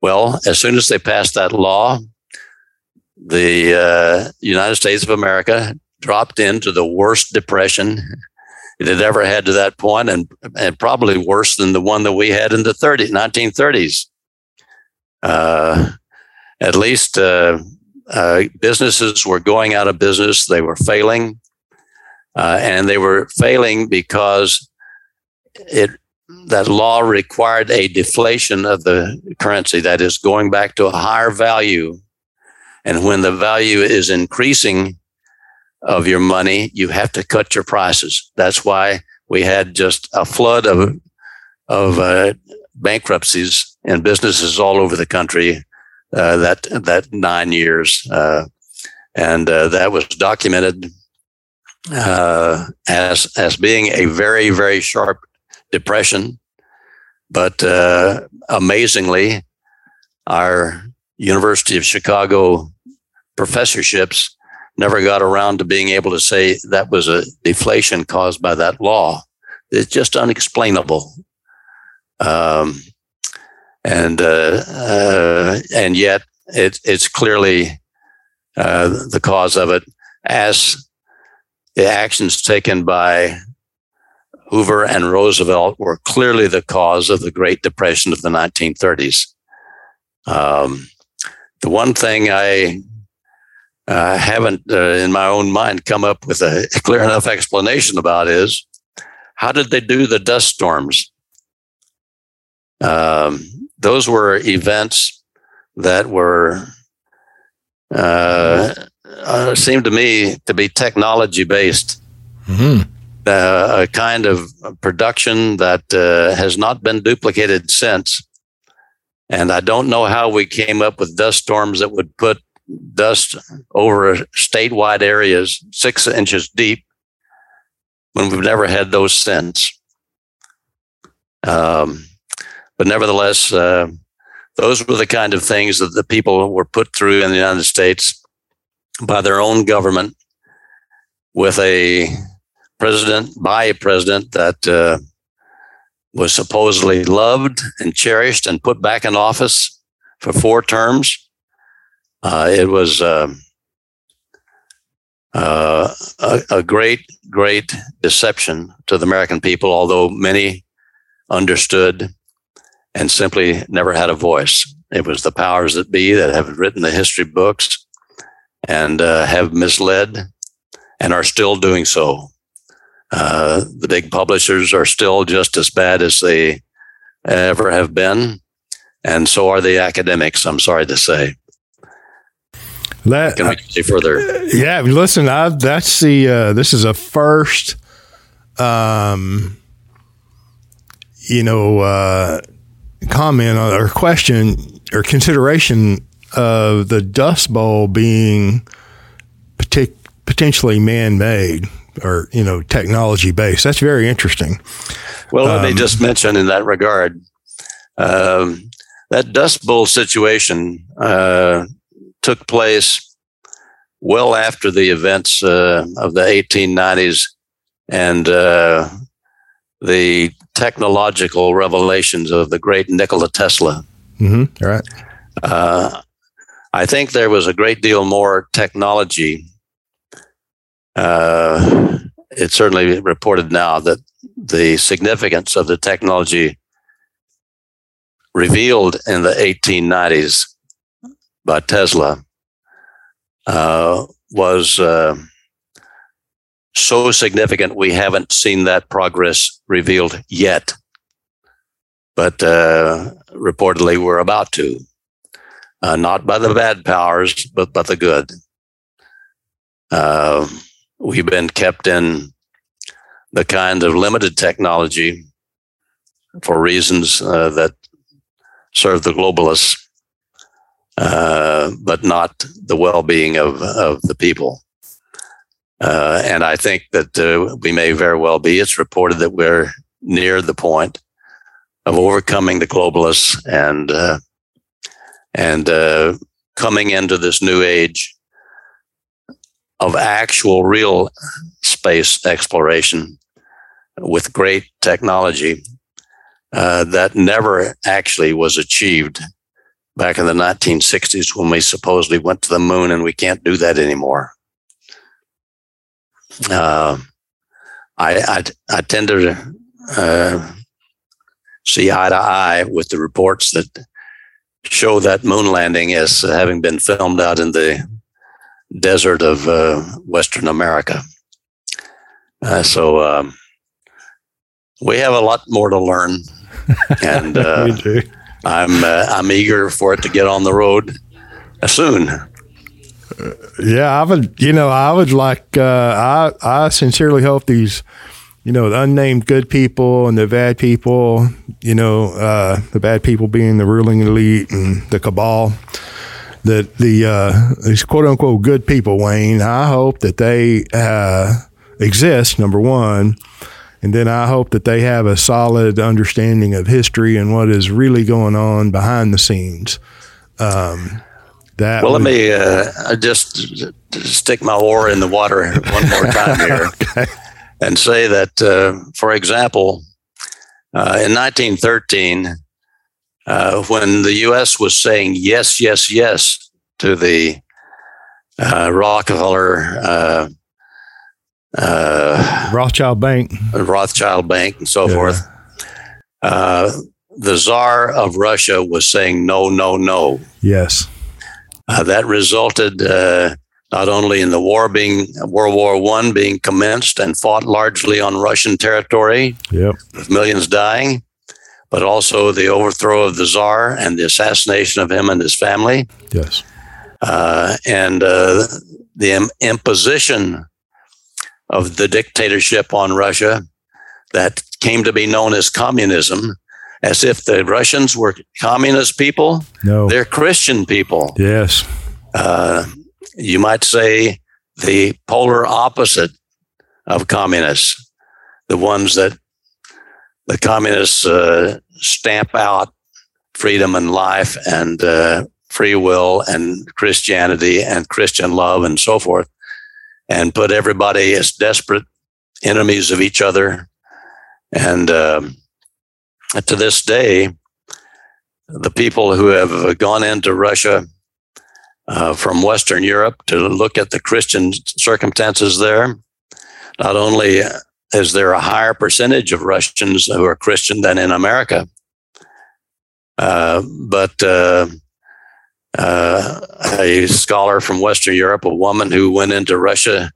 Well, as soon as they passed that law, the uh, United States of America dropped into the worst depression it had ever had to that point and, and probably worse than the one that we had in the 30, 1930s. Uh, at least uh, uh, businesses were going out of business. They were failing. Uh, and they were failing because it that law required a deflation of the currency, that is, going back to a higher value. And when the value is increasing, of your money, you have to cut your prices. That's why we had just a flood of of uh, bankruptcies and businesses all over the country uh, that that nine years, uh, and uh, that was documented uh, as as being a very very sharp depression. But uh, amazingly, our University of Chicago professorships never got around to being able to say that was a deflation caused by that law. It's just unexplainable. Um, and uh, uh, and yet it, it's clearly uh, the cause of it, as the actions taken by Hoover and Roosevelt were clearly the cause of the Great Depression of the 1930s. Um, the one thing I I haven't, uh, in my own mind, come up with a clear enough explanation about is how did they do the dust storms? Um, those were events that were uh, uh, seemed to me to be technology based. Mm-hmm. Uh, a kind of production that uh, has not been duplicated since. And I don't know how we came up with dust storms that would put dust over statewide areas six inches deep when we've never had those since. Um, but nevertheless, uh, those were the kind of things that the people were put through in the United States by their own government with a president, by a president that uh, was supposedly loved and cherished and put back in office for four terms uh, it was uh, uh, a, a, great, great deception to the American people, although many understood and simply never had a voice. It was the powers that be that have written the history books and uh, have misled and are still doing so. Uh, the big publishers are still just as bad as they ever have been, and so are the academics. I'm sorry to say. That, Can see further? Yeah, listen, I, that's the uh, this is a first, um, you know, uh, comment or question or consideration of the Dust Bowl being partic- potentially man-made or you know technology based. That's very interesting. Well, let um, me just mention in that regard um, that Dust Bowl situation uh, took place well after the events uh, of the 1890s and uh, the technological revelations of the great Nikola Tesla. Mm-hmm. All right. Uh, I think there was a great deal more technology. Uh, it's certainly reported now that the significance of the technology revealed in the 1890s by Tesla uh, was uh, so significant we haven't seen that progress revealed yet. But uh, reportedly, we're about to. Uh, not by the bad powers, but by the good. Uh, we've been kept in the kind of limited technology for reasons uh, that serve the globalists, uh, but not the well-being of of the people. Uh, and I think that uh, we may very well be. It's reported that we're near the point of overcoming the globalists and uh, and uh, coming into this new age of actual real space exploration with great technology uh, that never actually was achieved back in the 1960s when we supposedly went to the moon and we can't do that anymore. Uh, I, I, I tend to uh, see eye to eye with the reports that show that moon landing as having been filmed out in the desert of uh, Western America. Uh, so um, we have a lot more to learn, and uh, I'm uh, I'm eager for it to get on the road soon. Yeah, I would. You know, I would like. Uh, I I sincerely hope these, you know, the unnamed good people and the bad people. You know, uh, the bad people being the ruling elite and the cabal. That the uh, these quote unquote good people, Wayne. I hope that they uh, exist. Number one. And then I hope that they have a solid understanding of history and what is really going on behind the scenes. Um, that well, let me uh, just stick my oar in the water one more time here okay. and say that, uh, for example, uh, in 1913, uh, when the U.S. was saying yes, yes, yes to the uh, Rockefeller uh, Rothschild Bank, Rothschild Bank, and so yeah. forth. the Czar of Russia was saying no, no, no. Yes uh, that resulted uh, not only in the war being World War One being commenced and fought largely on Russian territory, yep. with millions dying, but also the overthrow of the Tsar and the assassination of him and his family. Yes, uh, and uh, the Im- imposition of the dictatorship on Russia that came to be known as communism as if the Russians were communist people. No, they're Christian people. Yes. Uh, you might say the polar opposite of communists, the ones that the communists uh, stamp out freedom and life and uh, free will and Christianity and Christian love and so forth, and put everybody as desperate enemies of each other. And um, to this day, the people who have gone into Russia uh, from Western Europe to look at the Christian circumstances there. Not only is there a higher percentage of Russians who are Christian than in America, uh, but uh, uh, a scholar from Western Europe, a woman who went into Russia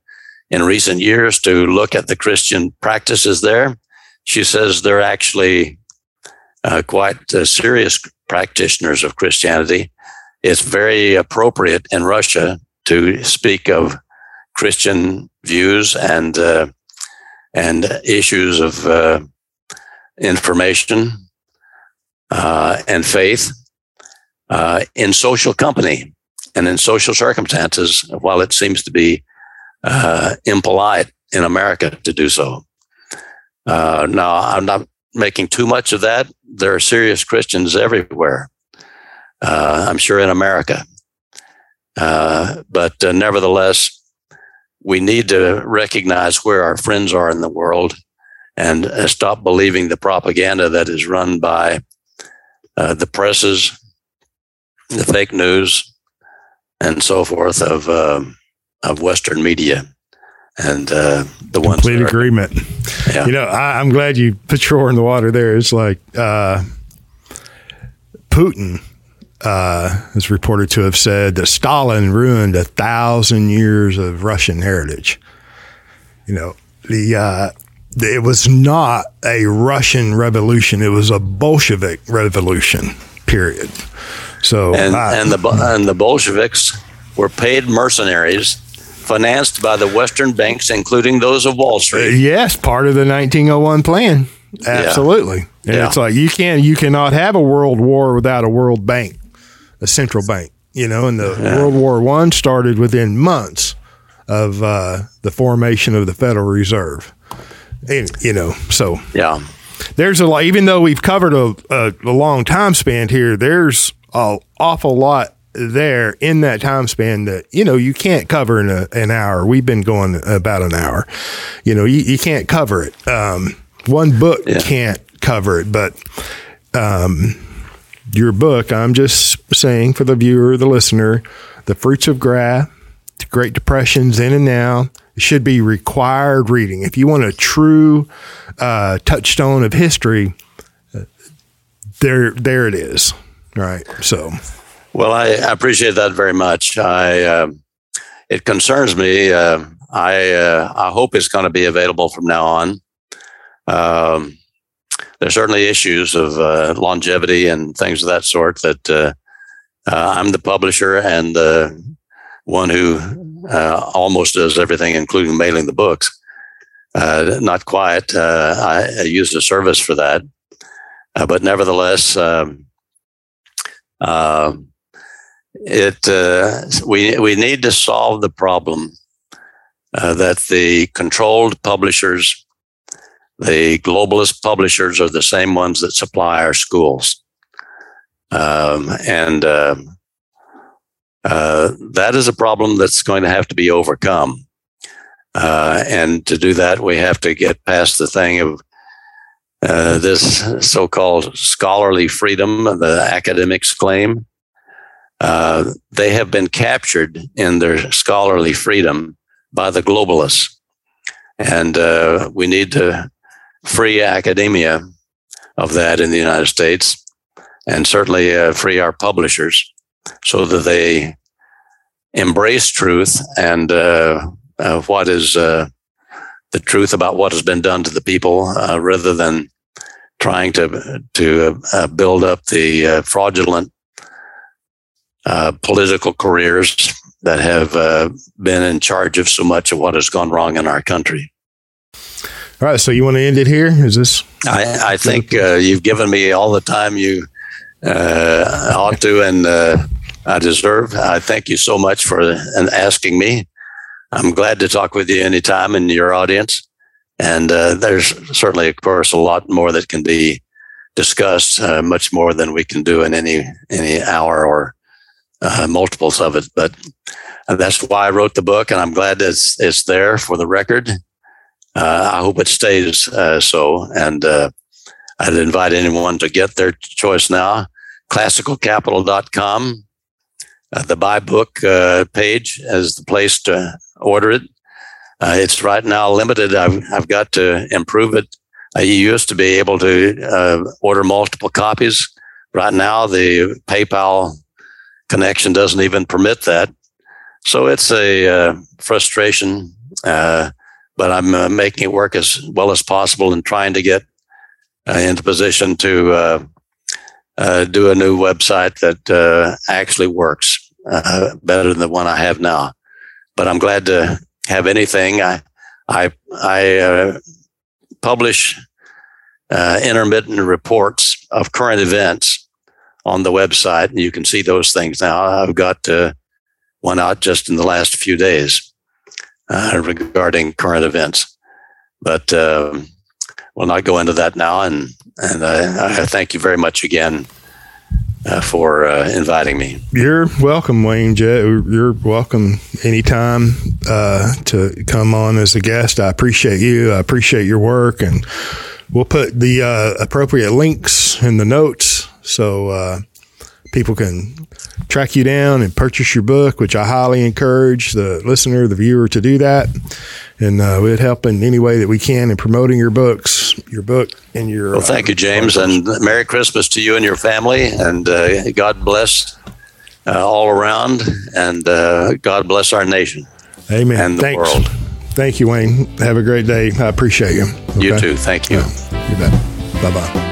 in recent years to look at the Christian practices there, she says they're actually uh, quite uh, serious practitioners of Christianity. It's very appropriate in Russia to speak of Christian views and uh, and issues of uh, information uh, and faith uh, in social company and in social circumstances. While it seems to be uh, impolite in America to do so, uh, now I'm not making too much of that. There are serious Christians everywhere uh, I'm sure in America. Uh, but uh, nevertheless, we need to recognize where our friends are in the world and stop believing the propaganda that is run by uh, the presses, the fake news, and so forth of um, of Western media and uh, the ones. Complete agreement. Yeah. You know, I, am glad you put your oar in the water. There, it's like uh, Putin uh, is reported to have said that Stalin ruined a thousand years of Russian heritage. You know, the uh, it was not a Russian revolution; it was a Bolshevik revolution. Period. So, and, I, and the and the Bolsheviks were paid mercenaries financed by the Western banks, including those of Wall Street. Uh, yes, part of the 1901 plan. Absolutely. Yeah. Yeah. it's like you can you cannot have a world war without a world bank a central bank. You know, and the yeah. World War One started within months of uh, the formation of the Federal Reserve. And you know, so yeah, there's a lot. Even though we've covered a, a, a long time span here, there's an awful lot there in that time span that you know you can't cover in a, an hour. We've been going about an hour. You know, you, you can't cover it. Um, one book yeah. can't cover it, but um, your book, I'm just saying for the viewer, the listener, The Fruits of Graft, The Great Depressions Then and Now, should be required reading. If you want a true uh, touchstone of history, uh, there, there it is. Right. So, well, I appreciate that very much. I, uh, it concerns me. Uh, I, uh, I hope it's going to be available from now on. Um, there's certainly issues of uh, longevity and things of that sort that uh, uh, I'm the publisher and the one who uh, almost does everything, including mailing the books. Uh, not quite. Uh, I, I, used a service for that, but nevertheless, um, it we we need to solve the problem that the controlled publishers the globalist publishers are the same ones that supply our schools. Um, and uh, uh, that is a problem that's going to have to be overcome. Uh, and to do that, we have to get past the thing of uh, this so called scholarly freedom, the academics claim. Uh, they have been captured in their scholarly freedom by the globalists. And uh, we need to free academia of that in the United States, and certainly uh, free our publishers so that they embrace truth and uh, what is uh, the truth about what has been done to the people, rather than trying to to uh, build up the fraudulent political careers that have been in charge of so much of what has gone wrong in our country. All right. So you want to end it here? Is this? I, I think uh, you've given me all the time you uh, ought to and uh, I deserve. I thank you so much for asking me. I'm glad to talk with you anytime in your audience. And uh, there's certainly, of course, a lot more that can be discussed, uh, much more than we can do in any any hour or uh, multiples of it. But that's why I wrote the book, and I'm glad it's it's there for the record uh, I hope it stays uh, so. And uh, I'd invite anyone to get their choice now. Classicalcapital.com. uh, the buy book uh, page as the place to order it. Uh, it's right now limited. I've, I've got to improve it. Uh, you used to be able to uh, order multiple copies. Right now, the PayPal connection doesn't even permit that. So it's a uh, frustration, but I'm making it work as well as possible and trying to get into position to uh, do a new website that uh, actually works uh, better than the one I have now. But I'm glad to have anything. I I I uh, publish uh, intermittent reports of current events on the website, and you can see those things now. I've got one out just in the last few days regarding current events, but. Um, we'll not go into that now. And and I, I thank you very much again uh, for uh, inviting me. You're welcome, Wayne Jett. You're welcome anytime uh, to come on as a guest. I appreciate you. I appreciate your work, and we'll put the uh, appropriate links in the notes so uh, people can track you down and purchase your book, which I highly encourage the listener, the viewer to do that. And uh, we'd help in any way that we can in promoting your books, your book, and your. Well, thank uh, you, James, and Merry Christmas to you and your family, and uh, God bless uh, all around, and uh, God bless our nation. Amen. And the Thanks. world. Thank you, Wayne. Have a great day. I appreciate you. Okay? You too. Thank you. you bet. Bye bye.